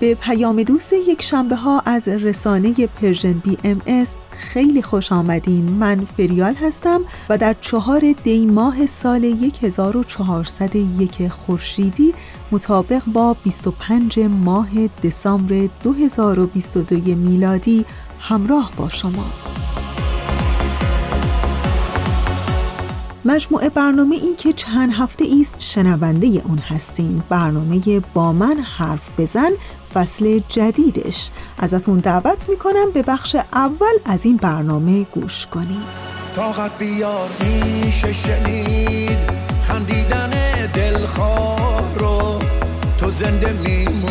به پیام دوست یک شنبه ها از رسانه Persian BMS خیلی خوش آمدین. من فریال هستم و در چهار دی ماه سال 1401 خورشیدی مطابق با 25 ماه دسامبر 2022 میلادی همراه با شما. مجموعه برنامه ای که چند هفته ایست شنونده اون هستین. برنامه با من حرف بزن فصل جدیدش. ازتون دعوت می‌کنم به بخش اول از این برنامه گوش کنید طاقت بیار میشه شنید خندیدن دلخواه رو تو زنده میمونی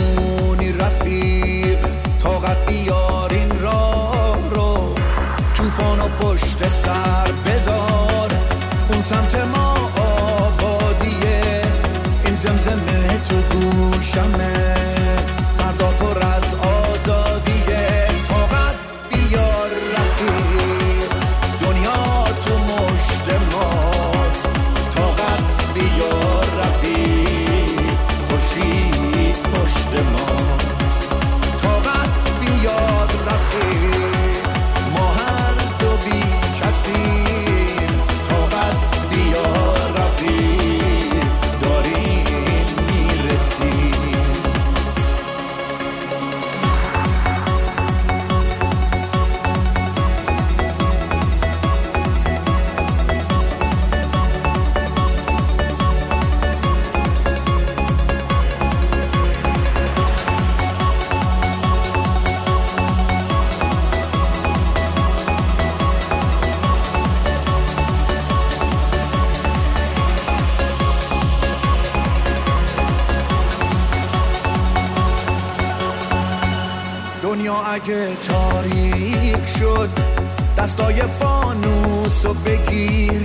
دستای فانوس و بگیر.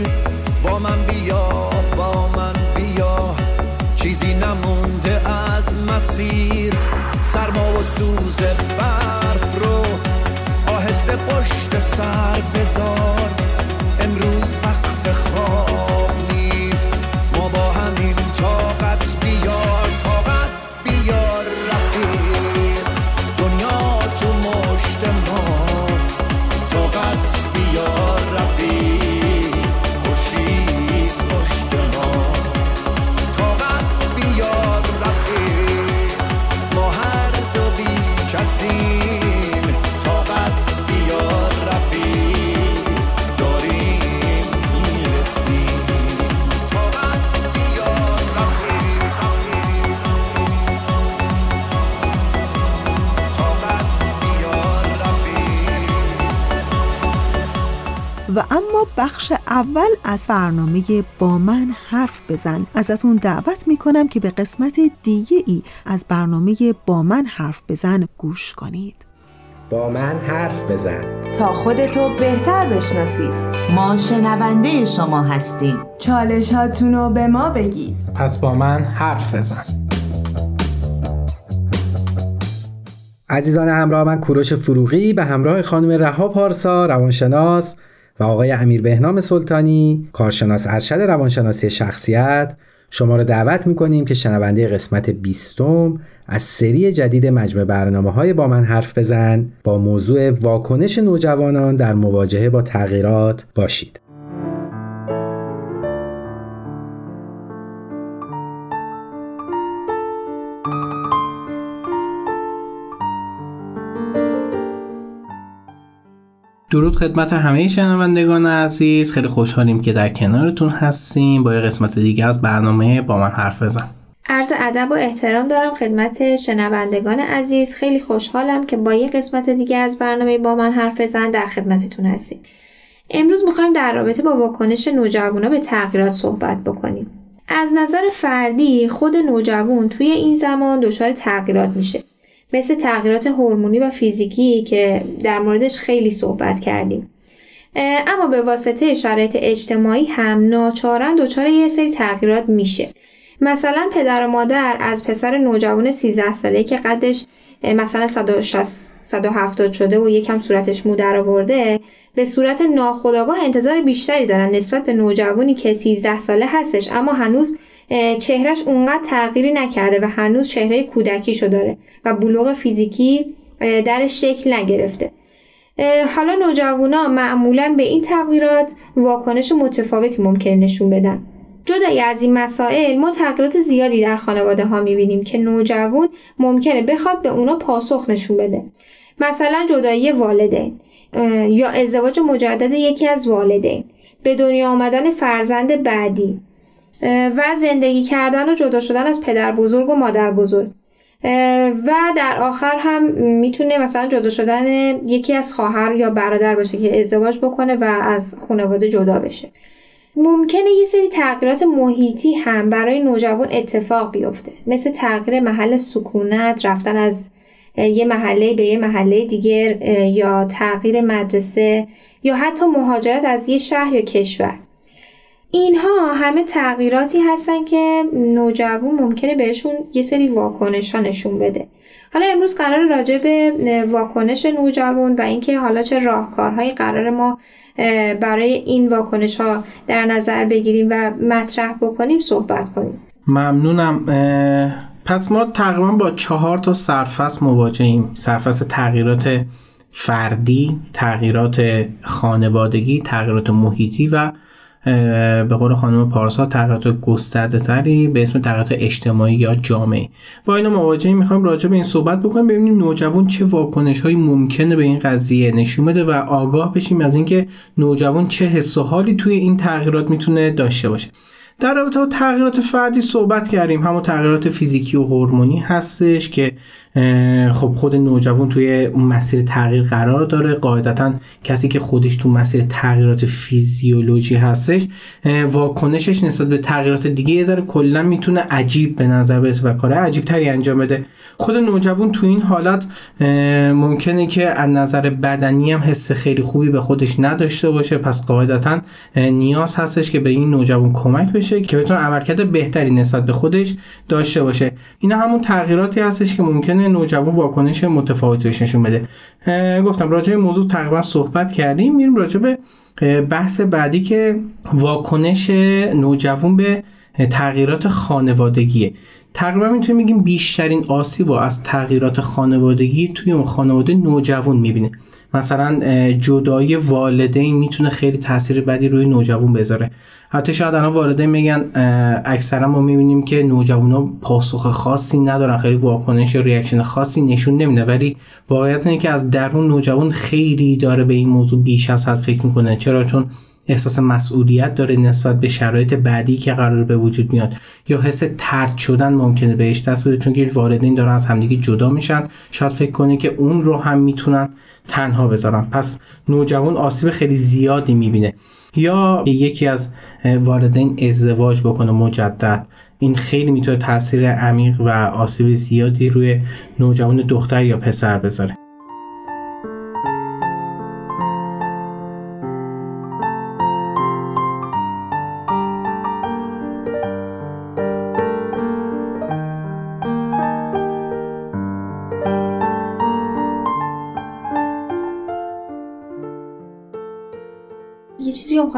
از برنامه با من حرف بزن. ازتون دعوت می‌کنم که به قسمت دیگه ای از برنامه با من حرف بزن گوش کنید. با من حرف بزن. تا خودتو بهتر بشناسید. ما شنونده شما هستیم. چالش رو به ما بگید. پس با من حرف بزن. عزیزان همراه من کوروش فروغی به همراه خانم رها پارسا روانشناس و آقای امیر بهنام سلطانی کارشناس ارشد روانشناسی شخصیت. شما را دعوت می‌کنیم که شنونده قسمت بیستم از سری جدید مجموع برنامه های با من حرف بزن. با موضوع واکنش نوجوانان در مواجهه با تغییرات باشید. درود خدمت همه شنوندگان عزیز. خیلی خوشحالیم که در کنارتون هستیم. با یه قسمت دیگه از برنامه با من حرف بزن. عرض ادب و احترام دارم خدمت شنوندگان عزیز. خیلی خوشحالم که با یه قسمت دیگه از برنامه با من حرف بزن در خدمتتون هستیم. امروز می‌خوایم در رابطه با واکنش نوجوانا به تغییرات صحبت بکنیم. از نظر فردی خود نوجوان توی این زمان دچار تغییرات میشه. مثل تغییرات هورمونی و فیزیکی که در موردش خیلی صحبت کردیم. اما به واسطه شرایط اجتماعی هم ناچارن دچار یه سری تغییرات میشه. مثلا پدر و مادر از پسر نوجوان 13 ساله که قدش مثلا 160 170 شده و یکم صورتش مو در آورده به صورت ناخودآگاه انتظار بیشتری دارن نسبت به نوجوانی که 13 ساله هستش اما هنوز چهرش اونقدر تغییری نکرده و هنوز چهره کودکیشو داره و بلوغ فیزیکی درش شکل نگرفته. حالا نوجوانا معمولا به این تغییرات واکنش متفاوتی ممکنه نشون بدن. جدای از این مسائل ما تغییرات زیادی در خانواده ها می‌بینیم که نوجوان ممکنه بخواد به اونا پاسخ نشون بده. مثلا جدایی والدین یا ازدواج مجدد یکی از والدین. به دنیا آمدن فرزند بعدی. و زندگی کردن و جدا شدن از پدر بزرگ و مادر بزرگ. و در آخر هم می‌تونه مثلا جدا شدن یکی از خواهر یا برادر باشه که ازدواج بکنه و از خانواده جدا بشه. ممکنه یه سری تغییرات محیطی هم برای نوجوان اتفاق بیفته. مثل تغییر محل سکونت رفتن از یه محله به یه محله دیگر یا تغییر مدرسه یا حتی مهاجرت از یه شهر یا کشور. اینها همه تغییراتی هستن که نوجوان ممکنه بهشون یه سری واکنش ها نشون بده. حالا امروز قرار راجع به واکنش نوجوان و اینکه حالا چه راهکارهایی قرار ما برای این واکنش ها در نظر بگیریم و مطرح بکنیم صحبت کنیم. ممنونم. پس ما تقریبا با چهار تا سرفصل مواجهیم. سرفصل تغییرات فردی تغییرات خانوادگی تغییرات محیطی و به قول خانم پارسا تغییرات گسترده تری به اسم تغییرات اجتماعی یا جامعه با اینو مواجهی می‌خوایم راجع به این صحبت بکنیم ببینیم نوجوان چه واکنش هایی ممکنه به این قضیه نشون بده و آگاه بشیم از اینکه نوجوان چه حس و حالی توی این تغییرات می‌تونه داشته باشه. در رابطه با تغییرات فردی صحبت کردیم. همون تغییرات فیزیکی و هورمونی هستش که خب خود نوجوان توی اون مسیر تغییر قرار داره. قاعدتا کسی که خودش تو مسیر تغییرات فیزیولوژی هستش واکنشش نسبت به تغییرات دیگه یه ذره کلا می‌تونه عجیب به نظر برسه و کار عجیب تری انجام بده. خود نوجوان تو این حالت ممکنه که از نظر بدنی هم حس خیلی خوبی به خودش نداشته باشه. پس قاعدتا نیاز هستش که به این نوجوان کمک بشه که بتونه عملکرد بهتری نسبت به خودش داشته باشه. اینا همون تغییراتی هستش که ممکنه نوجوان واکنش متفاوتی بهش نشون بده. گفتم راجع به موضوع تقریبا صحبت کردیم. میریم راجع به بحث بعدی که واکنش نوجوان به تغییرات خانوادگیه. تقریبا می‌تونیم بگیم بیشترین آسیب از تغییرات خانوادگی توی اون خانواده نوجوان می‌بینه. مثلا جدایی والدین می‌تونه خیلی تاثیر بدی روی نوجوان بذاره. حتی شاید الان والدین میگن اکثرا ما می‌بینیم که ها پاسخ خاصی ندارن خیلی واکنش یا ریاکشن خاصی نشون نمیده. ولی واقعیت اینه که از درون نوجوان خیلی داره به این موضوع بیش از حد فکر می‌کنه. چرا؟ چون احساس مسئولیت داره نسبت به شرایط بعدی که قرار به وجود میاد. یا حس ترد شدن ممکنه بهش دست بده چون که والدین دارن از همدیگه جدا میشن. شاید فکر کنه که اون رو هم می‌تونن تنها بذارن. پس نوجوان آسیب خیلی زیادی می‌بینه. یا یکی از والدین ازدواج بکنه مجدد. این خیلی می‌تونه تاثیر عمیق و آسیب زیادی روی نوجوان دختر یا پسر بذاره.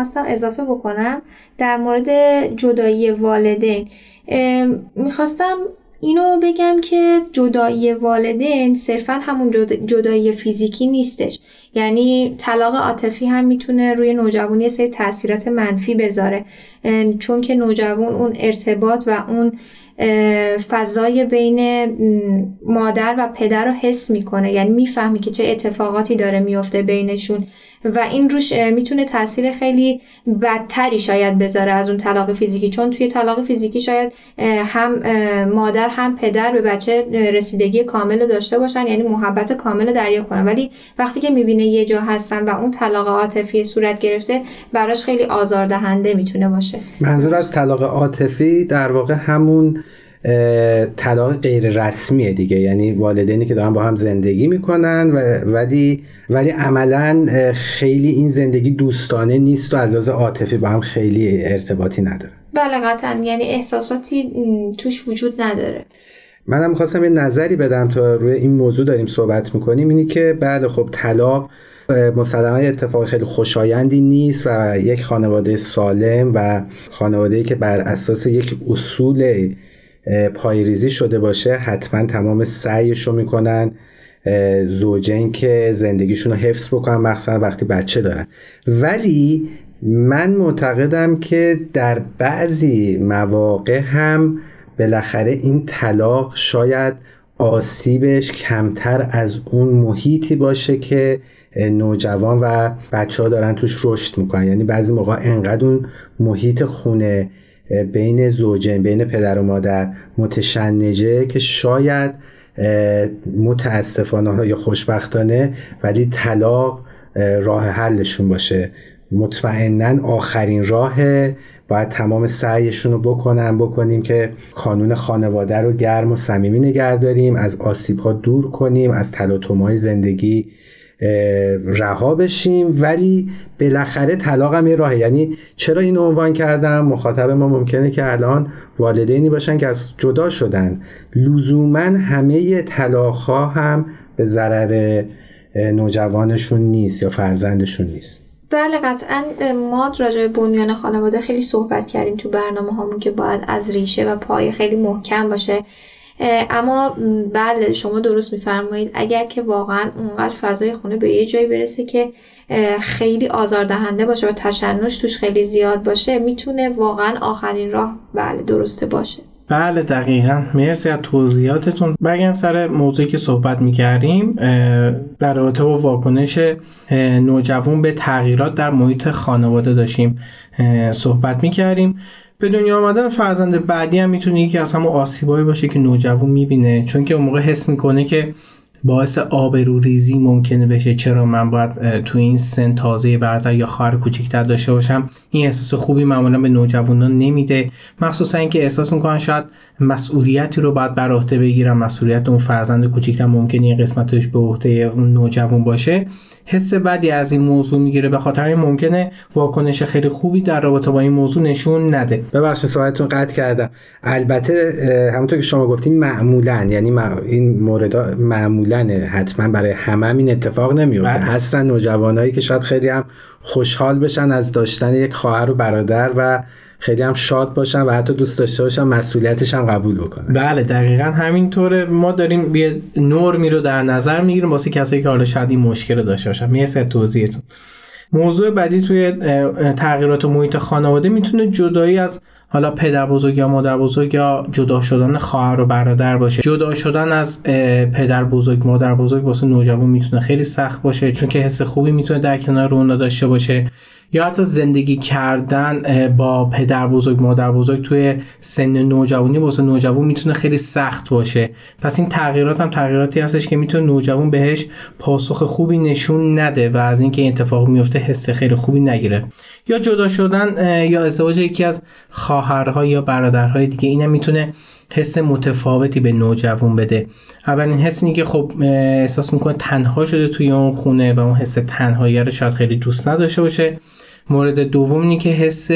چیزی رو خواستم اضافه بکنم در مورد جدایی والدین. می‌خواستم اینو بگم که جدایی والدین صرفا همون جدایی فیزیکی نیستش. یعنی طلاق عاطفی هم می‌تونه روی نوجوان یه سری تاثیرات منفی بذاره. چون که نوجوان اون ارتباط و اون فضای بین مادر و پدر رو حس می‌کنه. یعنی می‌فهمی که چه اتفاقاتی داره میفته بینشون. و این روش می‌تونه تاثیر خیلی بدتری شاید بذاره از اون طلاق فیزیکی چون توی طلاق فیزیکی شاید هم مادر هم پدر به بچه رسیدگی کامل داشته باشن یعنی محبت کامل دریا کنن. ولی وقتی که می‌بینه یه جا هستن و اون طلاق عاطفی صورت گرفته براش خیلی آزاردهنده می‌تونه باشه. منظور از طلاق عاطفی در واقع همون طلاق غیر رسمیه دیگه. یعنی والدینی که دارن با هم زندگی می‌کنن و ولی ولی عملا خیلی این زندگی دوستانه نیست و از لحاظ عاطفی با هم خیلی ارتباطی نداره. بله قطعا. یعنی احساساتی توش وجود نداره. منم می‌خواستم یه نظری بدم تا روی این موضوع داریم صحبت می‌کنیم. اینی که بله خب طلاق مسلما اتفاق خیلی خوشایندی نیست و یک خانواده سالم و خانواده که بر اساس یک اصول پایریزی شده باشه حتما تمام سعیش رو می‌کنن زوجین که زندگیشون رو حفظ بکنن مخصوصا وقتی بچه دارن. ولی من معتقدم که در بعضی مواقع هم بالاخره این طلاق شاید آسیبش کمتر از اون محیطی باشه که نوجوان و بچه ها دارن توش رشد می‌کنن. یعنی بعضی موقع انقدر اون محیط خونه بین زوجین بین پدر و مادر متشنجه که شاید متاسفانه یا خوشبختانه ولی طلاق راه حلشون باشه. مطمئنا آخرین راه باید تمام سعیشون رو بکنن بکنیم که کانون خانواده رو گرم و صمیمی نگه داریم از آسیب ها دور کنیم از تلاطم زندگی رها بشیم ولی بالاخره طلاق هم یه راهه. یعنی چرا این عنوان کردم؟ مخاطب ما ممکنه که الان والدینی باشن که از جدا شدن. لزوما همه طلاق ها هم به ضرر نوجوانشون نیست یا فرزندشون نیست. بله قطعا ما راجع بنیان خانواده خیلی صحبت کردیم تو برنامه هامون که باید از ریشه و پای خیلی محکم باشه. اما بله شما درست میفرمایید. اگر که واقعا اونقدر فضای خونه به یه جایی برسه که خیلی آزاردهنده باشه و تشنج توش خیلی زیاد باشه می‌تونه واقعا آخرین راه بله درسته باشه. بله دقیقا. مرسی از توضیحاتتون. بگم سر موضوعی که صحبت می‌کردیم در رابطه با واکنش نوجوان به تغییرات در محیط خانواده داشتیم صحبت می‌کردیم. به دنیا آمدن فرزند بعدی هم می‌تونه یکی از همون آسیبایی باشه که نوجوان می‌بینه. چون که اون موقع حس می‌کنه که باعث آبروریزی ممکنه بشه. چرا من باید تو این سن تازه برادر یا خواهر کوچیکتر داشته باشم؟ این احساس خوبی معمولا به نوجوانان نمیده. مخصوصا اینکه احساس می‌کنن شاید مسئولیتی رو باید بر عهده بگیرم مسئولیت اون فرزند کوچیکتر ممکنه یه قسمتش به عهده اون نوجوان باشه. حس بدی از این موضوع می‌گیره. به خاطر این ممکنه واکنش خیلی خوبی در رابطه با این موضوع نشون نده. ببخشید صحبتتون قطع کردم. البته همونطور که شما گفتیم معمولا یعنی این مورد معمولا حتما برای همه این اتفاق نمیفته بله. هستن نوجوانایی که شاید خیلی هم خوشحال بشن از داشتن یک خواهر و برادر و خیلی هم شاد باشن و حتی دوست داشته باشن مسئولیتش هم قبول بکنن بله دقیقا همینطوره. ما داریم یه نرمی رو در نظر می‌گیریم واسه کسایی که حالا شاید این مشکل داشته باشن. می‌رسه توضیحتون. موضوع بعدی توی تغییرات محیط خانواده می‌تونه جدایی از حالا پدر بزرگ یا مادر بزرگ یا جدا شدن خواهر و برادر باشه. جدا شدن از پدر بزرگ مادر بزرگ واسه نوجوان می‌تونه خیلی سخت باشه چون که حس خوبی می‌تونه در کنار اونا داشته باشه. یا حتی زندگی کردن با پدر بزرگ مادر بزرگ توی سن نوجوانی واسه نوجوان می‌تونه خیلی سخت باشه. پس این تغییرات هم تغییراتی هستش که می‌تونه نوجوان بهش پاسخ خوبی نشون نده و از اینکه این اتفاق میفته حس خیلی خوبی نگیره. یا جدا شدن یا ازدواج یکی از خواهرها یا برادرهای دیگه اینم می‌تونه حس متفاوتی به نوجوان بده. اولین حس اینه که خب احساس می‌کنه تنها شده توی اون خونه و اون حس تنهایی رو شاید خیلی دوست نداشته باشه. مورد دوم اینه که حس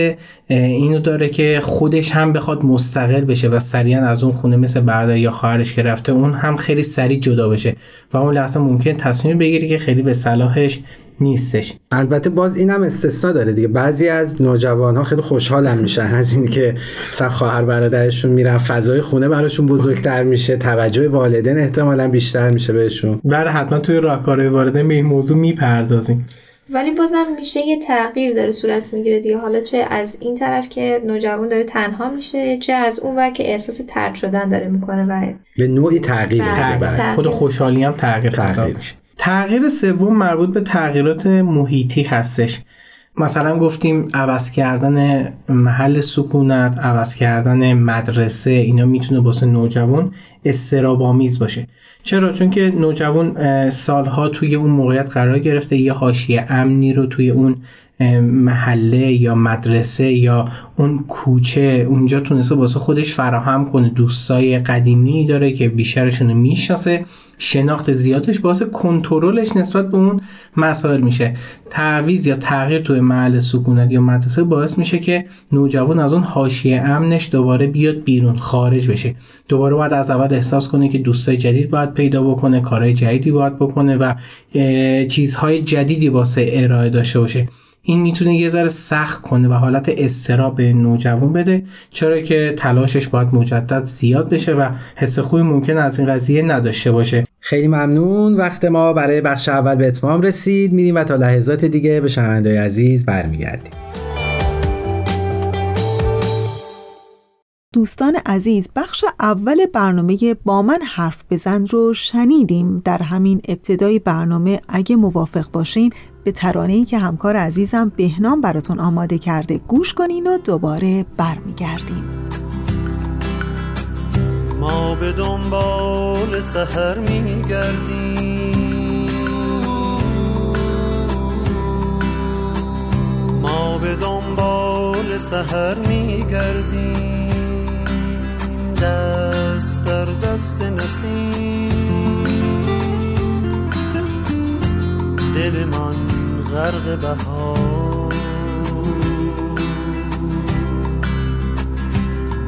اینو داره که خودش هم بخواد مستقل بشه و سریعا از اون خونه مثل برادر یا خواهرش که رفته اون هم خیلی سریع جدا بشه و اون لحظه ممکن تصمیم بگیره که خیلی به صلاحش نیستش. البته باز اینم استثنا داره دیگه. بعضی از نوجوان ها خیلی خوشحالم میشن از اینکه مثلا خواهر برادرشون میرن فضای خونه براشون بزرگتر میشه توجه والدین احتمالا بیشتر میشه بهشون. بله حتما توی راهکارهای والدین به این موضوع می‌پردازیم. ولی بازم میشه یه تغییر داره صورت می‌گیره دیگه. حالا چه از این طرف که نوجوان داره تنها میشه چه از اون ور که احساس ترد شدن داره می‌کنه و به نوعی تغییر. بله، خود خوشحالی هم تغییر, تغییر. میشه. تغییر سوم مربوط به تغییرات محیطی هستش. مثلا گفتیم عوض کردن محل سکونت عوض کردن مدرسه اینا می‌تونه واسه نوجوان استرابامیز باشه. چرا؟ چون که نوجوان سالها توی اون موقعیت قرار گرفته یه حاشیه امنی رو توی اون محله یا مدرسه یا اون کوچه اونجا تونسته واسه خودش فراهم کنه. دوستای قدیمی داره که بیشترشون رو می‌شناسه. شناخت زیادش باعث کنترلش نسبت به اون مسائل میشه. تعویض یا تغییر توی محل سکونت یا مدرسه باعث میشه که نوجوان از اون حاشیه امنش دوباره بیاد بیرون خارج بشه. دوباره باید از اول احساس کنه که دوستای جدید باید پیدا بکنه کارهای جدیدی باید بکنه و چیزهای جدیدی واسه ارائه داشته باشه. این می‌تونه یه ذره سخت کنه و حالت استراب به نوجوان بده چرا که تلاشش باید مجدد زیاد بشه و حس خوبی ممکن از این قضیه نداشته باشه. خیلی ممنون. وقت ما برای بخش اول به اتمام رسید. میریم و تا لحظات دیگه به شنوندههای عزیز برمیگردیم. دوستان عزیز بخش اول برنامه با من حرف بزن رو شنیدیم. در همین ابتدای برنامه اگه موافق باشین به ترانه‌ای که همکار عزیزم بهنام براتون آماده کرده گوش کنین و دوباره برمیگردیم. ما به دنبال سهر میگردیم. ما به دنبال سهر میگردیم. دست در دست نسیم. دل من غرق بهار.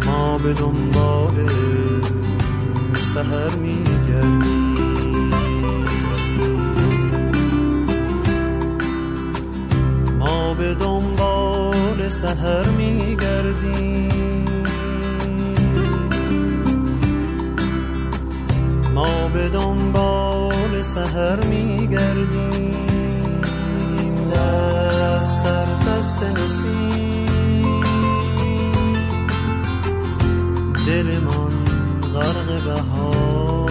ما به دنبال سهر میگردیم. ما به دنبال سهر میگردیم. ما به دنبال سهر میگردیم دست در دست نسیم دل من غرق بهار.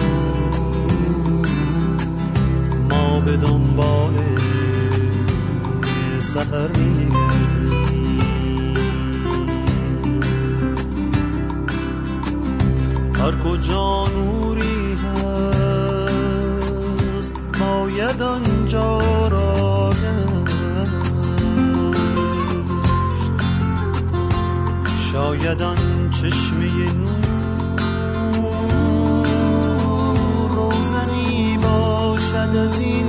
ما به دنبال سهر میگردیم هر کجا نوری باید آنجا را شاید آن چشمه روزنی باشد از این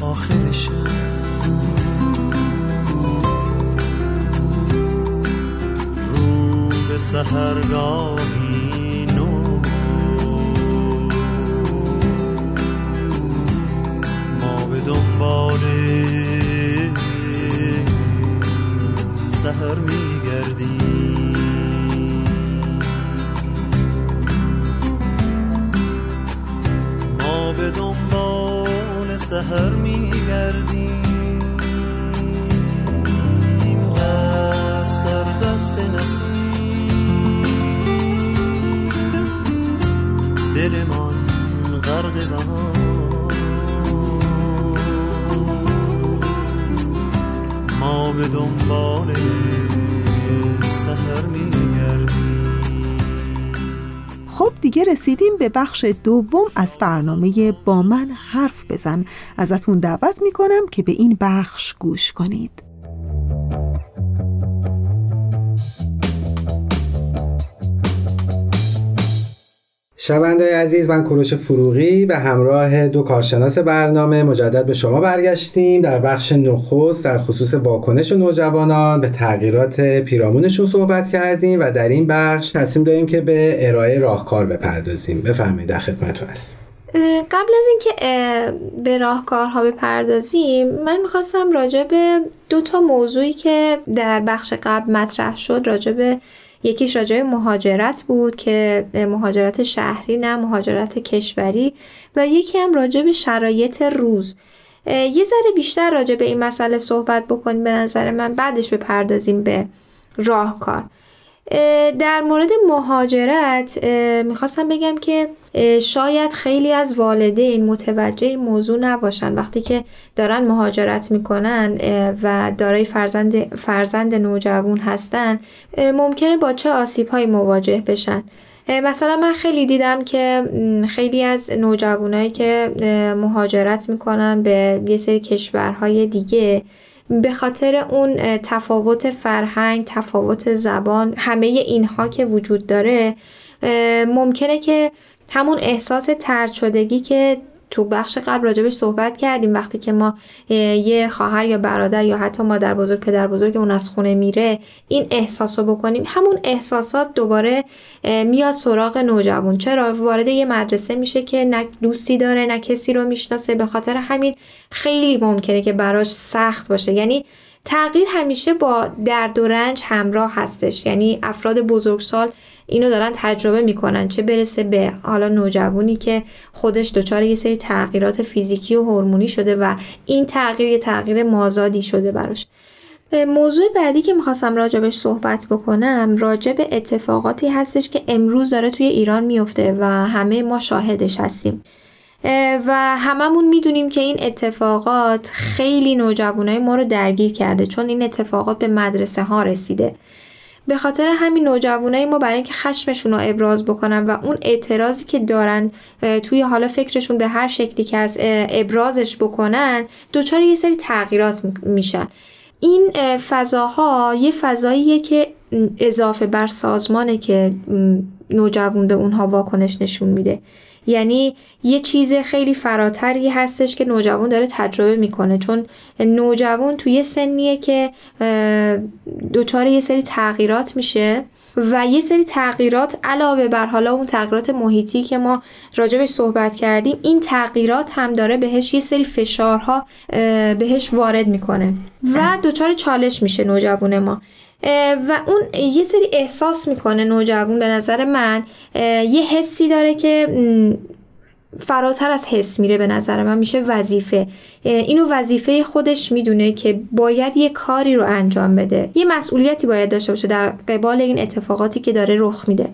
آخر رو به سهرگاهی به بخش دوم از برنامه با من حرف بزن. ازتون دعوت می‌کنم که به این بخش گوش کنید. شنوندههای عزیز من کوروش فروغی به همراه دو کارشناس برنامه مجدد به شما برگشتیم در بخش نخست در خصوص واکنش نوجوانان. به تغییرات پیرامونشون صحبت کردیم و در این بخش تصمیم داریم که به ارائه راهکار بپردازیم. بفرمایید در خدمتتون هست قبل از اینکه به راهکارها بپردازیم من می‌خواستم راجع به دو تا موضوعی که در بخش قبل مطرح شد راجع به یکیش راجع مهاجرت بود که مهاجرت شهری نه مهاجرت کشوری و یکی هم راجع به شرایط روز. یه ذره بیشتر راجع به این مسئله صحبت بکنیم به نظر من بعدش بپردازیم به راهکار. در مورد مهاجرت می‌خواستم بگم که شاید خیلی از والدین متوجه این موضوع نباشن. وقتی که دارن مهاجرت می‌کنن و دارای فرزند, فرزند نوجوان هستن ممکنه با چه آسیب های مواجه بشن. مثلا من خیلی دیدم که خیلی از نوجوانایی که مهاجرت می‌کنن به یه سری کشورهای دیگه به خاطر اون تفاوت فرهنگ، تفاوت زبان، همه اینها که وجود داره ممکنه که همون احساس ترد شدگی که تو بخش قبل راجبش صحبت کردیم وقتی که ما یه خواهر یا برادر یا حتی مادر بزرگ پدر بزرگ اون از خونه میره این احساس رو بکنیم. همون احساسات دوباره میاد سراغ نوجوان. چرا؟ وارد یه مدرسه میشه که نه دوستی داره نه کسی رو می‌شناسه. به خاطر همین خیلی ممکنه که براش سخت باشه. یعنی تغییر همیشه با درد و رنج همراه هستش. یعنی افراد بزرگسال اینو دارن تجربه می‌کنن چه برسه به حالا نوجوانی که خودش دچار یه سری تغییرات فیزیکی و هورمونی شده و این تغییر یه تغییر مازادی شده براش. موضوع بعدی که می‌خواستم راجبش صحبت بکنم راجب اتفاقاتی هستش که امروز داره توی ایران میفته و همه ما شاهدش هستیم. و هممون می‌دونیم که این اتفاقات خیلی نوجوانای ما رو درگیر کرده چون این اتفاقات به مدرسه ها رسیده. به خاطر همین نوجوانای ما برای اینکه خشمشون رو ابراز بکنن و اون اعتراضی که دارن توی حالا فکرشون به هر شکلی که از ابرازش بکنن دچار یه سری تغییرات میشن. این فضاها یه فضاییه که اضافه بر سازمانه که نوجوان به اونها واکنش نشون میده. یعنی یه چیز خیلی فراتری هستش که نوجوان داره تجربه می‌کنه. چون نوجوان توی سنیه که دچار یه سری تغییرات میشه و یه سری تغییرات علاوه بر حالا اون تغییرات محیطی که ما راجبش صحبت کردیم این تغییرات هم داره بهش یه سری فشارها بهش وارد می‌کنه و دچار چالش میشه نوجوان ما. و اون یه سری احساس می‌کنه نوجوان به نظر من. یه حسی داره که فراتر از حس میره به نظر من میشه وظیفه. اینو وظیفه خودش می‌دونه که باید یه کاری رو انجام بده. یه مسئولیتی باید داشته باشه در قبال این اتفاقاتی که داره رخ میده.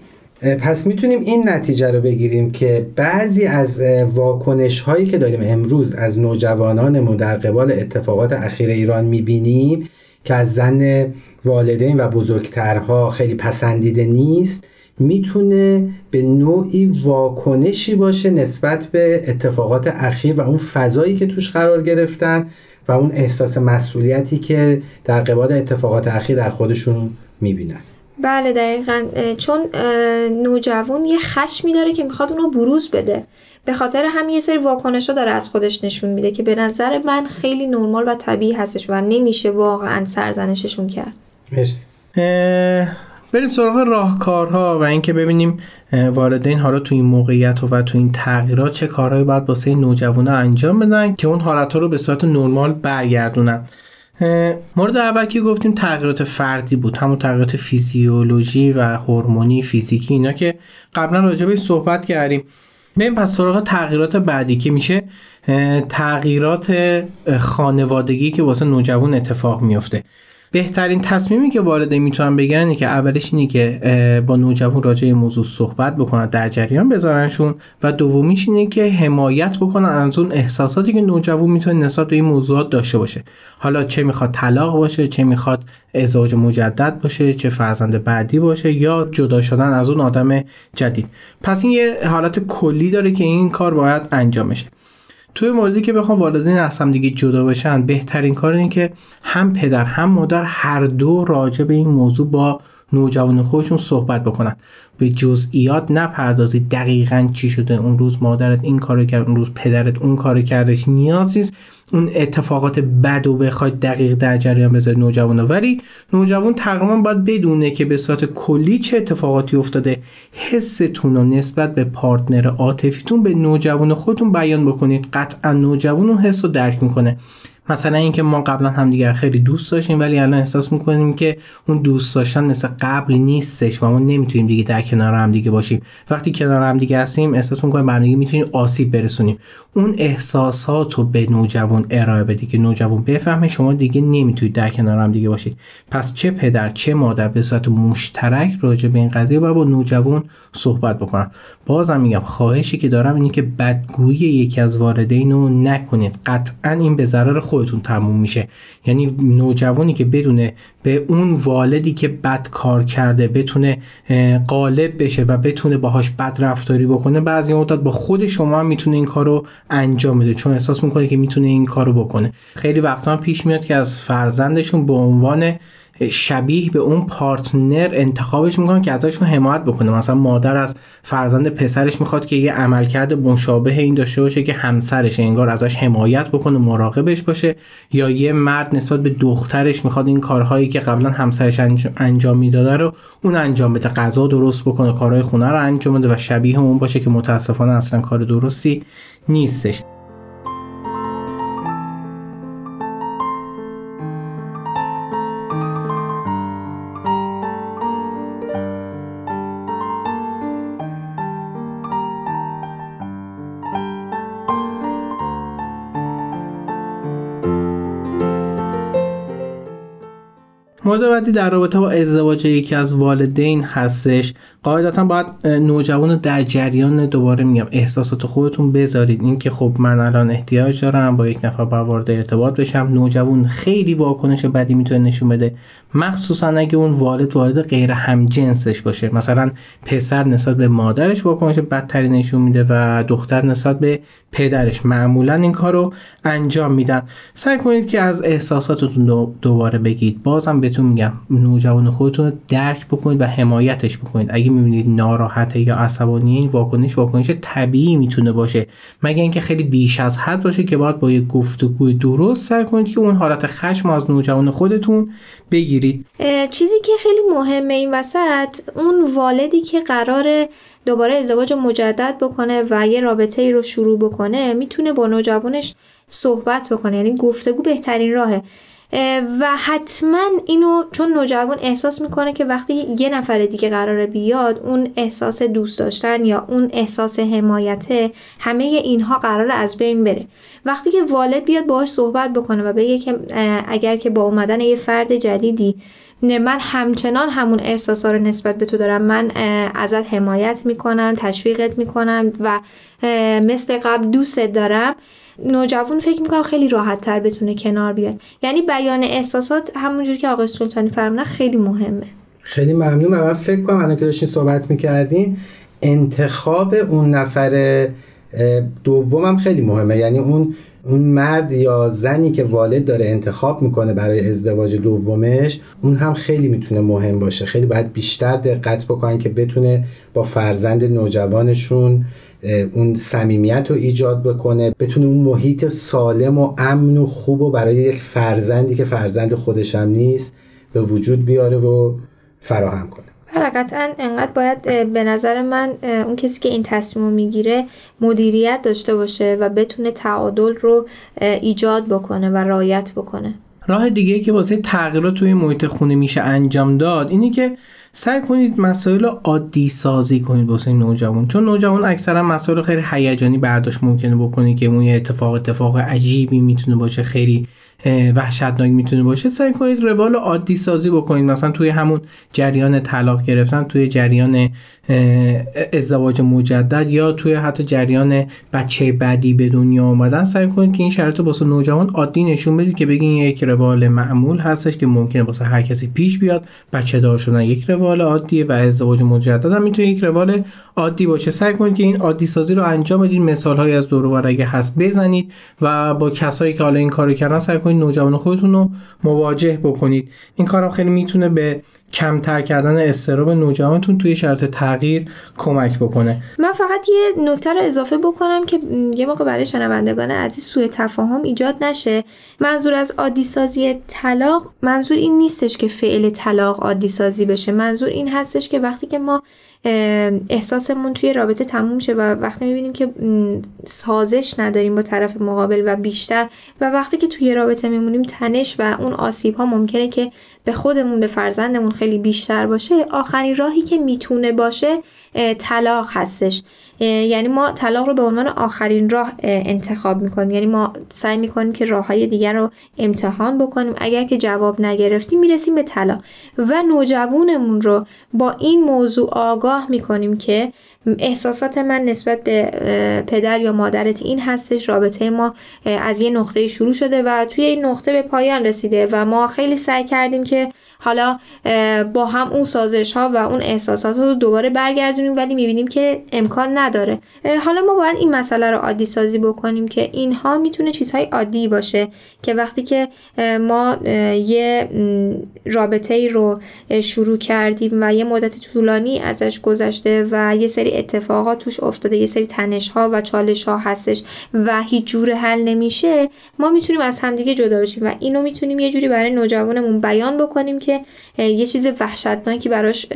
پس می‌تونیم این نتیجه رو بگیریم که بعضی از واکنش هایی که داریم امروز از نوجوانانمون در قبال اتفاقات اخیر ایران می‌بینیم که از زن والدین و بزرگترها خیلی پسندیده نیست می‌تونه به نوعی واکنشی باشه نسبت به اتفاقات اخیر و اون فضایی که توش قرار گرفتن و اون احساس مسئولیتی که در قبال اتفاقات اخیر در خودشون می‌بینن. بله دقیقا. چون نوجوان یه خشمی داره که می‌خواد اونو بروز بده. به خاطر هم یه سری واکنش داره از خودش نشون میده که به نظر من خیلی نرمال و طبیعی هستش و نمیشه واقعا سرزنششون کرد. مرسی. بریم سراغ راهکارها و اینکه ببینیم والدین حالا تو این موقعیت و تو این تغییرات چه کارهایی باید واسه نوجوانا انجام بدن که اون حالت رو به صورت نرمال برگردونن. مورد اول که گفتیم تغییرات فردی بود. همون تغییرات فیزیولوژی و هورمونی فیزیکی اینا که قبلا راجع به صحبت کردیم. بریم پس سراغ تغییرات بعدی که میشه تغییرات خانوادگی که واسه نوجوان اتفاق میفته بهترین تصمیمی که وارد می‌تونن بگن اینه که اولش اینه که با نوجوان راجع موضوع صحبت بکنن در جریان بذارنشون و دومیش اینه که حمایت بکنن از اون احساساتی که نوجوان می‌تونه نسبت به این موضوعات داشته باشه. حالا چه می‌خواد طلاق باشه چه می‌خواد ازدواج مجدد باشه چه فرزند بعدی باشه یا جدا شدن از اون آدم جدید. پس این یه حالت کلی داره که این کار باید انجام بشه. توی موردی که بخوام والدین از هم دیگه جدا بشن بهترین کار اینه که هم پدر هم مادر هر دو راجع به این موضوع با نوجوان خودشون صحبت بکنن. به جزئیات نپردازید دقیقا چی شده اون روز مادرت این کارو کرد اون روز پدرت اون کارو کردش. نیازی اون اتفاقات بد و بخواید دقیق در جریان بذارید نوجوان ولی نوجوان تقریبا باید بدونه که به صورت کلی چه اتفاقاتی افتاده. حستون رو نسبت به پارتنر عاطفیتون به نوجوان خودتون بیان بکنید. قطعا نوجوان اون حس رو درک می‌کنه. مثلا اینکه ما قبلا همدیگر خیلی دوست داشتیم ولی الان احساس می‌کنیم که اون دوست داشتن مثل قبل نیستش و ما نمی‌تونیم دیگه در کنار هم دیگه باشیم. وقتی کنار هم دیگه هستیم احساس می‌کنیم همدیگه می‌تونیم آسیب برسونیم. اون احساسات رو به نوجوان ارائه بدی که نوجوان بفهمه شما دیگه نمی‌تونید در کنار هم دیگه باشید. پس چه پدر چه مادر به صورت مشترک راجع به این قضیه باید با نوجوان صحبت بکنن. بازم میگم خواهشی که دارم اینه که بدگویی یکی از والدین رو نکنید. قطعا این به ضرر خودتون تموم میشه. یعنی نوجوانی که بدونه به اون والدی که بد کار کرده بتونه غالب بشه و بتونه باهاش بد رفتاری بکنه بعضی مدت با خود شما هم می‌تونه این کارو انجام بده چون احساس می‌کنه که می‌تونه این کارو بکنه. خیلی وقتا پیش میاد که از فرزندشون به عنوان شبیه به اون پارتنر انتخابش می‌کنن که ازشون حمایت بکنه. مثلا مادر از فرزند پسرش می‌خواد که یه عملکرد مشابه این داشته باشه که همسرش انگار ازش حمایت بکنه مراقبش باشه. یا یه مرد نسبت به دخترش می‌خواد این کارهایی که قبلا همسرش انجام می‌داده رو اون انجام بده. غذا درست بکنه کارهای خونه رو انجام بده و شبیه اون باشه که متاسفانه اصلا کار درستی نیستش مورد بعدی در رابطه با ازدواج یکی از والدین هستش. قاعدتا باید نوجوان در جریان دوباره میگم. احساسات خودتون بذارید. اینکه خب من الان احتیاج دارم با یک نفر با وارد ارتباط بشم. نوجوان خیلی واکنش بدی می‌تونه نشون بده. مخصوصا اگه اون والد والد غیر همجنسش باشه. مثلا پسر نسبت به مادرش واکنش بدتری نشون میده و دختر نسبت به پدرش معمولا این کار رو انجام میدن. سعی کنید که از احساساتتون دوباره بگید. بازم بهتون میگم نوجوان خودتون رو درک بکنید و حمایتش بکنید. اگه می‌بینید ناراحته یا عصبانی این واکنش واکنش طبیعی می‌تونه باشه. مگه اینکه خیلی بیش از حد باشه که باید با یه گفتگوی درست سعی کنید که اون حالت خشم از نوجوان خودتون بگیرید. چیزی که خیلی مهمه این وسط اون والدی که قرار دوباره ازدواج مجدد بکنه و یه رابطه ای رو شروع بکنه می‌تونه با نوجوانش صحبت بکنه یعنی گفتگو بهترین راهه. و حتما اینو چون نوجوان احساس می‌کنه که وقتی یه نفر دیگه قراره بیاد اون احساس دوست داشتن یا اون احساس حمایته همه اینها قراره از بین بره. وقتی که والد بیاد باهاش صحبت بکنه و بگه که اگر که با اومدن یه فرد جدیدی من همچنان همون احساسا رو نسبت به تو دارم. من ازت حمایت می‌کنم تشویقت می‌کنم و مثل قبل دوستت دارم. نوجوان فکر می‌کنم خیلی راحت تر بتونه کنار بیاد. یعنی بیان احساسات همونجور که آقای سلطانی فرمونه خیلی مهمه. خیلی ممنون. من فکر کنم الان که داشتین صحبت می‌کردین انتخاب اون نفر دومم خیلی مهمه. یعنی اون اون مرد یا زنی که والد داره انتخاب می‌کنه برای ازدواج دومش اون هم خیلی می‌تونه مهم باشه. خیلی باید بیشتر دقت بکنن که بتونه با فرزند نوجوانشون اون صمیمیت رو ایجاد بکنه بتونه اون محیط سالم و امن و خوب و برای یک فرزندی که فرزند خودش هم نیست به وجود بیاره و فراهم کنه. بله قطعا انقدر باید به نظر من اون کسی که این تصمیم می‌گیره مدیریت داشته باشه و بتونه تعادل رو ایجاد بکنه و رایت بکنه. راه دیگه که واسه تغییرات توی محیط خونه میشه انجام داد اینه که سعی کنید مسائل عادی سازی کنید واسه نوجوان. چون نوجوان اکثرا مسائل خیلی هیجانی برداشت ممکنه بکنه که اون اتفاق اتفاق عجیبی می‌تونه باشه خیلی وحشتناک می‌تونه باشه سعی کنید روال عادی سازی بکنید. مثلا توی همون جریان طلاق گرفتن توی جریان ازدواج مجدد یا توی حتی جریان بچه بعدی به دنیا آمدن سعی کنید که این شرایط واسه نوجوان عادی نشون بدید که بگین یک روال معمول هستش که ممکنه واسه هر کسی پیش بیاد. بچه دار شدن یک روال عادیه و ازدواج مجدد هم می‌تونه یک روال عادی باشه. سعی کنید که این عادی سازی رو انجام بدید. مثال های از دور هست بزنید و با کسایی که حالا این کارو کردن سعی کنید نوجوان خودتون رو مواجه بکنید. این کارم خیلی می‌تونه به کمتر کردن استراب نوجوانتون توی شرط تغییر کمک بکنه. من فقط یه نکته رو اضافه بکنم که یه موقع برای شنوندگان عزیز سوء تفاهم ایجاد نشه. منظور از عادی سازی طلاق منظور این نیستش که فعل طلاق عادی سازی بشه. منظور این هستش که وقتی که ما احساسمون توی رابطه تموم شه و وقتی می‌بینیم که سازش نداریم با طرف مقابل و بیشتر و وقتی که توی رابطه میمونیم تنش و اون آسیب ها ممکنه که به خودمون به فرزندمون خیلی بیشتر باشه آخرین راهی که می‌تونه باشه طلاق هستش. یعنی ما طلاق رو به عنوان آخرین راه انتخاب می‌کنیم. یعنی ما سعی می‌کنیم که راه های دیگر رو امتحان بکنیم. اگر که جواب نگرفتیم می‌رسیم به طلاق. و نوجوانمون رو با این موضوع آگاه می‌کنیم که احساسات من نسبت به پدر یا مادرت این هستش. رابطه ما از یه نقطه شروع شده و توی این نقطه به پایان رسیده و ما خیلی سعی کردیم که حالا با هم اون سازش ها و اون احساسات رو دوباره برگردونیم ولی می‌بینیم که امکان نداره. حالا ما باید این مسئله رو عادی سازی بکنیم که اینها می‌تونه چیزهای عادی باشه که وقتی که ما یه رابطه ای رو شروع کردیم و یه مدت طولانی ازش گذشته و یه سری اتفاقات توش افتاده. یه سری تنش ها و چالش ها هستش و هیچ جور حل نمیشه. ما می‌تونیم از همدیگه جدا بشیم و اینو می‌تونیم یه جوری برای نوجوانمون بیان بکنیم که یه چیز وحشتناکی براش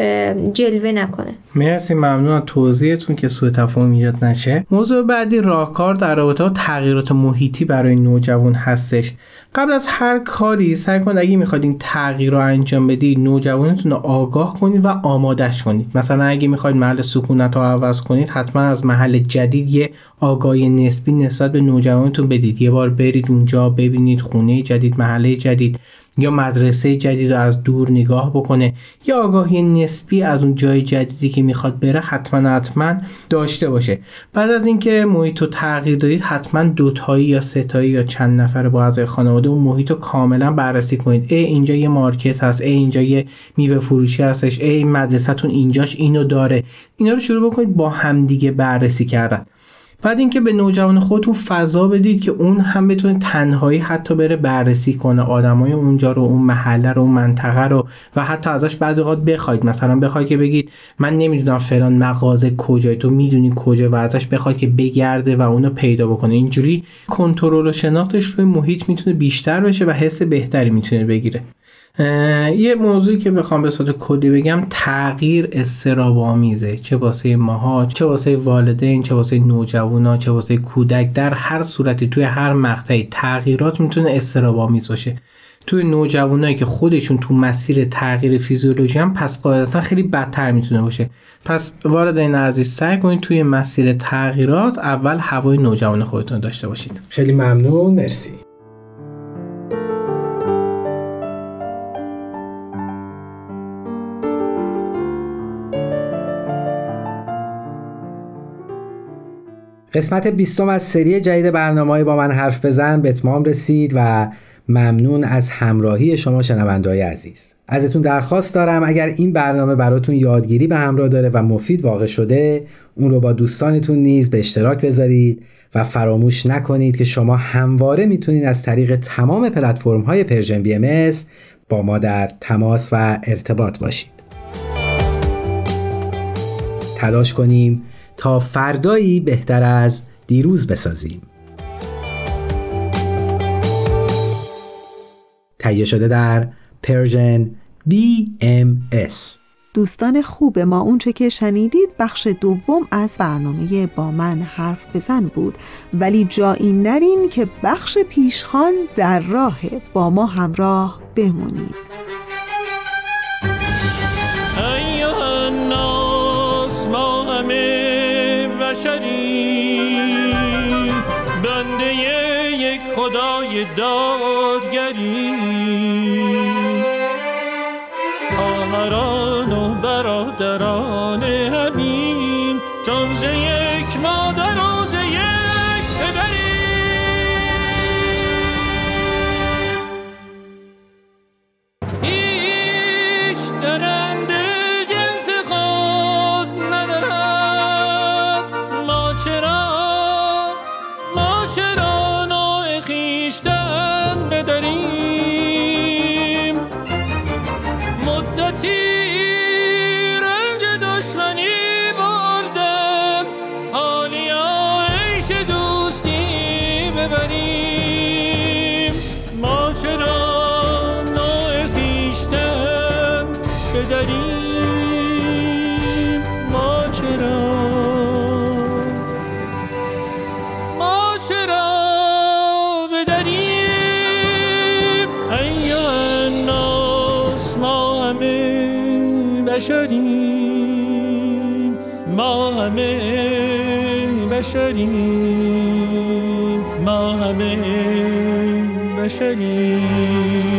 جلوه نکنه. مرسی ممنون از توضیحتون که سوء تفاهم ایجاد نشه. موضوع بعدی راهکار در رابطه با تغییرات محیطی برای نوجوان هستش. قبل از هر کاری سعی کنید اگه می‌خواید این تغییر رو انجام بدید نوجوانتون رو آگاه کنید و آمادش کنید. مثلا اگه می‌خواید محل سکونت رو عوض کنید حتما از محل جدید یه آگاهی نسبی نسبت به نوجوانتون بدید. یه بار برید اونجا ببینید خونه جدید محله جدید. یا مدرسه جدید رو از دور نگاه بکنه یا آگاهی نسبی از اون جای جدیدی که می‌خواد بره حتما حتما داشته باشه. بعد از اینکه محیط رو تغییر دادید حتما دوتایی یا ستایی یا چند نفر با اعضای خانواده اون محیط رو کاملا بررسی کنید. ای اینجا یه مارکت هست ای اینجا یه میوه فروشی هستش ای مدرسهتون اینجاش اینو داره. اینا رو شروع بکنید با همدیگه بررسی کردن. بعد اینکه به نوجوان خودتون فضا بدید که اون هم بتونه تنهایی حتی بره بررسی کنه آدمای اونجا رو اون محله رو اون منطقه رو و حتی ازش بعضی اوقات بخواید. مثلا بخواید که بگید من نمی‌دونم فلان مغازه کجای تو می‌دونی کجا و ازش بخواید که بگرده و اونو پیدا بکنه. اینجوری کنترل و شناختش روی محیط می‌تونه بیشتر بشه و حس بهتری می‌تونه بگیره. یه موضوعی که بخوام به صورت کلی بگم تغییر استرابامیزه چه واسه ماها چه واسه والدین چه واسه نوجوانا چه واسه کودک در هر صورتی توی هر مقطعی تغییرات می‌تونه استرابامیز باشه. توی نوجوانایی که خودشون تو مسیر تغییر فیزیولوژی هم پس قاعدتا خیلی بدتر می‌تونه باشه. پس والدین عزیز سعی کنید توی مسیر تغییرات اول هوای نوجوان خودتون داشته باشید. خیلی ممنون. مرسی. قسمت بیستم از سری جدید برنامه با من حرف بزن. به اتمام رسید و ممنون از همراهی شما شنونده‌های عزیز. ازتون درخواست دارم اگر این برنامه براتون یادگیری به همراه داره و مفید واقع شده اون رو با دوستانتون نیز به اشتراک بذارید و فراموش نکنید که شما همواره می‌تونید از طریق تمام پلتفرم های Persian BMS با ما در تماس و ارتباط باشید. تلاش کنیم تا فردایی بهتر از دیروز بسازیم. تهیه شده در پرژن BMS دوستان خوب ما اونچه که شنیدید بخش دوم از برنامه با من حرف بزن بود. ولی جایی نرین که بخش پیشخان در راه با ما همراه بمونید. بشری. بنده یک خدای دادگری. خواهران و برادران همین چون بشریم ما همه بشریم.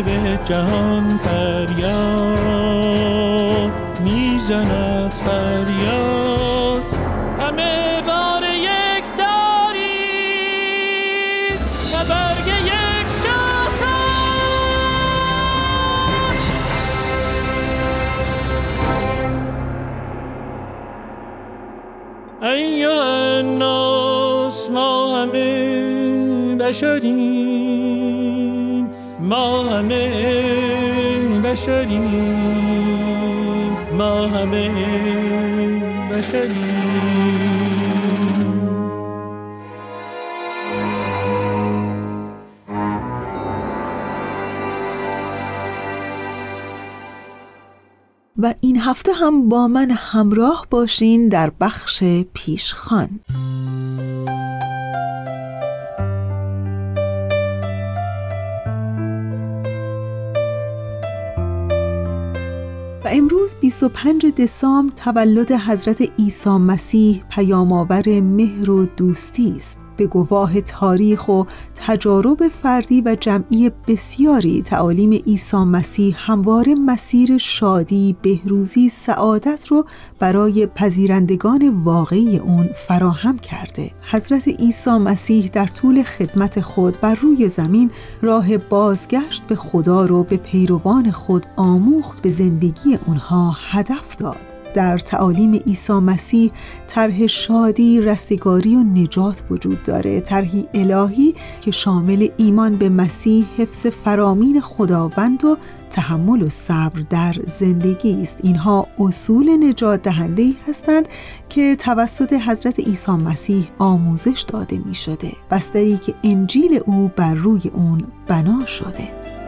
صاحب جهان فریاد می‌زند فریاد. همه بار یک دارید و برگ یک شاسه ای الناس ما همه بشریم. ما همه بشریم ما همه بشریم و این هفته هم با من همراه باشین در بخش پیشخان. امروز 25 دسامبر تولد حضرت عیسی مسیح پیامآور مهر و دوستی است. به گواه تاریخ و تجارب فردی و جمعی بسیاری تعالیم عیسی مسیح همواره مسیر شادی، بهروزی، سعادت رو برای پذیرندگان واقعی اون فراهم کرده. حضرت عیسی مسیح در طول خدمت خود بر روی زمین راه بازگشت به خدا رو به پیروان خود آموخت به زندگی اونها هدف داد. در تعالیم عیسی مسیح طرح شادی، رستگاری و نجات وجود داره. طرحی الهی که شامل ایمان به مسیح، حفظ فرامین خداوند و تحمل و صبر در زندگی است. اینها اصول نجات دهنده هستند که توسط حضرت عیسی مسیح آموزش داده می شده بستری که انجیل او بر روی اون بنا شده.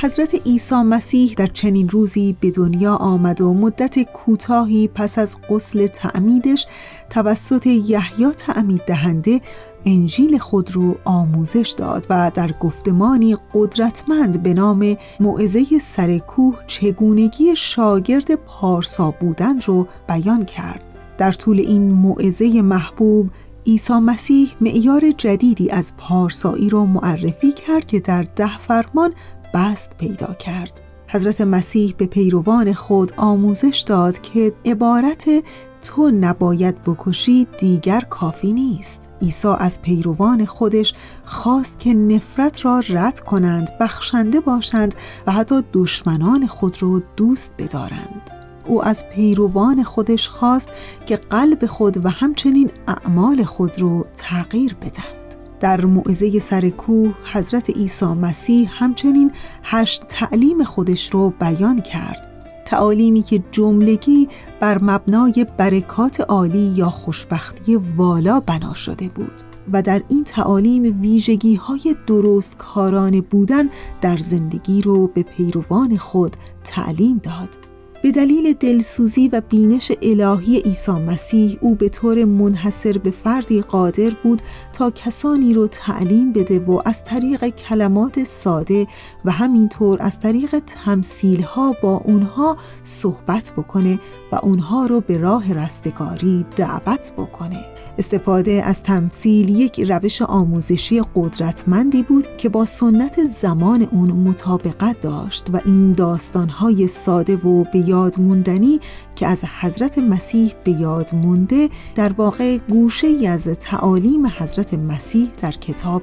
حضرت عیسی مسیح در چنین روزی به دنیا آمد و مدت کوتاهی پس از غسل تعمیدش توسط یحیی تعمید دهنده انجیل خود رو آموزش داد و در گفتمانی قدرتمند به نام موعظه سرکوه چگونگی شاگرد پارسا بودن رو بیان کرد. در طول این موعظه محبوب عیسی مسیح معیار جدیدی از پارسایی را معرفی کرد که در ده فرمان بست پیدا کرد. حضرت مسیح به پیروان خود آموزش داد که عبارت تو نباید بکشی دیگر کافی نیست. عیسی از پیروان خودش خواست که نفرت را رد کنند بخشنده باشند و حتی دشمنان خود را دوست بدارند. او از پیروان خودش خواست که قلب خود و همچنین اعمال خود را تغییر بدن در موعظه سر کوه حضرت عیسی مسیح همچنین هشت تعلیم خودش رو بیان کرد. تعالیمی که جملگی بر مبنای برکات عالی یا خوشبختی والا بنا شده بود و در این تعالیم ویژگی های درست کاران بودن در زندگی رو به پیروان خود تعلیم داد. به دلیل دلسوزی و بینش الهی عیسی مسیح او به طور منحصر به فردی قادر بود تا کسانی رو تعلیم بده و از طریق کلمات ساده و همینطور از طریق تمثیل ها با اونها صحبت بکنه و اونها رو به راه رستگاری دعوت بکنه. استفاده از تمثیل یک روش آموزشی قدرتمندی بود که با سنت زمان اون مطابقت داشت و این داستانهای ساده و به یاد موندنی که از حضرت مسیح به یاد مونده در واقع گوشه از تعالیم حضرت مسیح در کتاب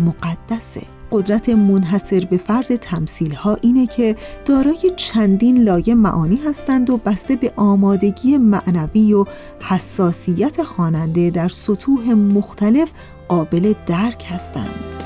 مقدسه. قدرت منحصر به فرد تمثیل ها اینه که دارای چندین لایه معانی هستند و بسته به آمادگی معنوی و حساسیت خواننده در سطوح مختلف قابل درک هستند.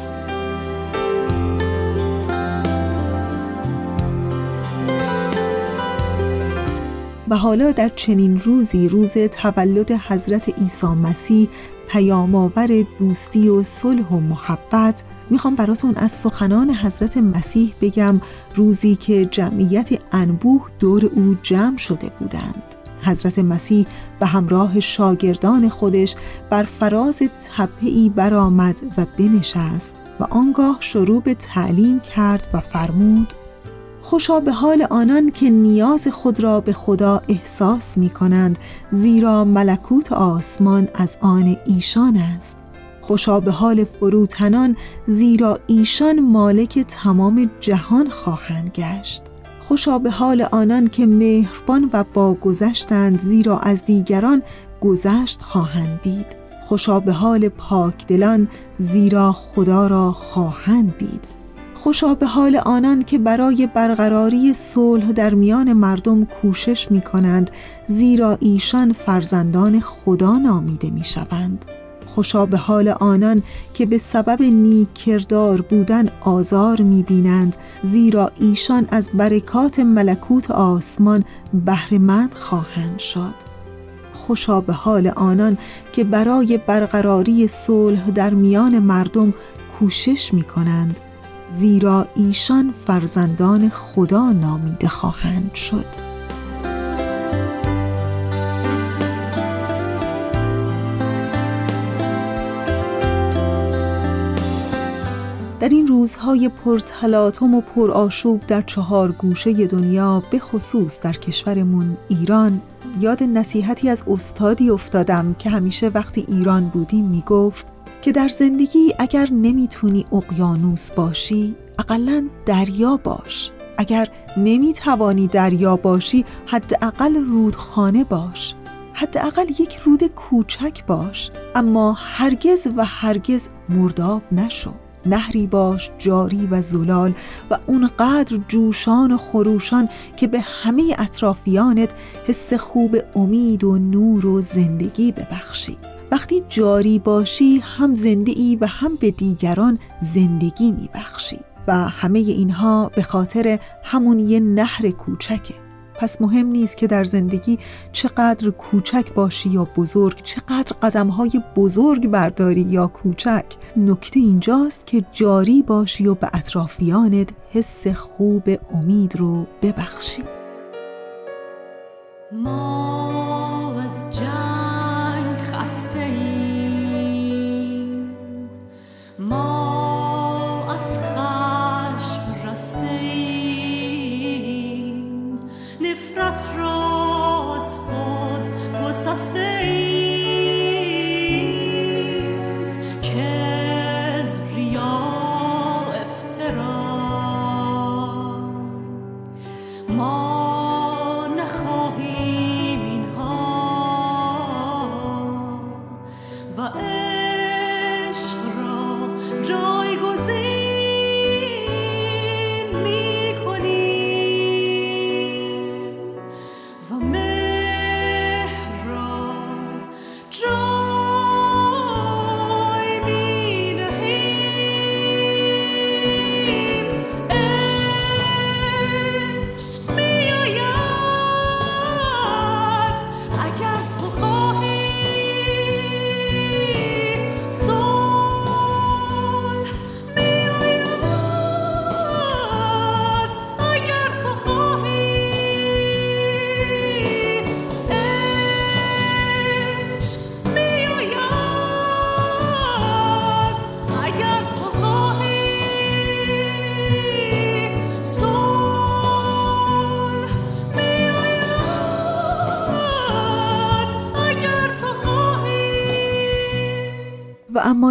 و حالا در چنین روزی روز تولد حضرت عیسی مسیح پیامآور دوستی و صلح و محبت می‌خوام براتون از سخنان حضرت مسیح بگم روزی که جمعیت انبوه دور او جمع شده بودند. حضرت مسیح به همراه شاگردان خودش بر فراز تپهی برآمد و بنشست و آنگاه شروع به تعلیم کرد و فرمود خوشا به حال آنان که نیاز خود را به خدا احساس می کنند زیرا ملکوت آسمان از آن ایشان است. خوشا به حال فروتنان زیرا ایشان مالک تمام جهان خواهند گشت. خوشا به حال آنان که مهربان و باگذشتند زیرا از دیگران گذشت خواهند دید. خوشا به حال پاکدلان زیرا خدا را خواهند دید. خوشا به حال آنان که برای برقراری صلح در میان مردم کوشش می کنند زیرا ایشان فرزندان خدا نامیده می شوند. خوشا به حال آنان که به سبب نیک کردار بودن آزار می بینند زیرا ایشان از برکات ملکوت آسمان بهرهمند خواهند شد. خوشا به حال آنان که برای برقراری صلح در میان مردم کوشش می کنند زیرا ایشان فرزندان خدا نامیده خواهند شد. در این روزهای پرتلاتم و پرآشوب در چهار گوشه دنیا به خصوص در کشورمون ایران یاد نصیحتی از استادی افتادم که همیشه وقتی ایران بودیم می‌گفت که در زندگی اگر نمی‌تونی اقیانوس باشی اقلا دریا باش. اگر نمی‌توانی دریا باشی حداقل رودخانه باش. حداقل یک رود کوچک باش. اما هرگز و هرگز مرداب نشو. نهری باش جاری و زلال و اونقدر جوشان و خروشان که به همه اطرافیانت حس خوب امید و نور و زندگی ببخشی. وقتی جاری باشی هم زنده ای و هم به دیگران زندگی میبخشی و همه اینها به خاطر همون یه نهر کوچکه. پس مهم نیست که در زندگی چقدر کوچک باشی یا بزرگ چقدر قدمهای بزرگ برداری یا کوچک. نکته اینجاست که جاری باشی و به اطرافیانت حس خوب امید رو ببخشی.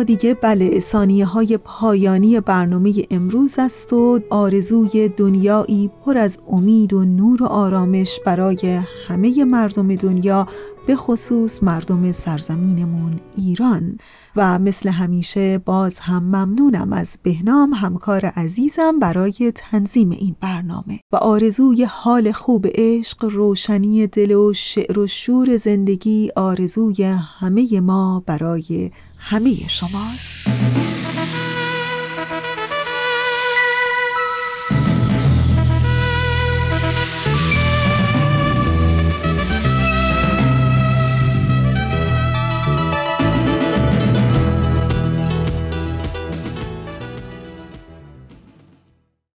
دیگه بله ثانیه های پایانی برنامه امروز است و آرزوی دنیایی پر از امید و نور و آرامش برای همه مردم دنیا به خصوص مردم سرزمینمون ایران. و مثل همیشه باز هم ممنونم از بهنام همکار عزیزم برای تنظیم این برنامه. و آرزوی حال خوب عشق روشنی دل و شعر و شور زندگی آرزوی همه ما برای همه شماست.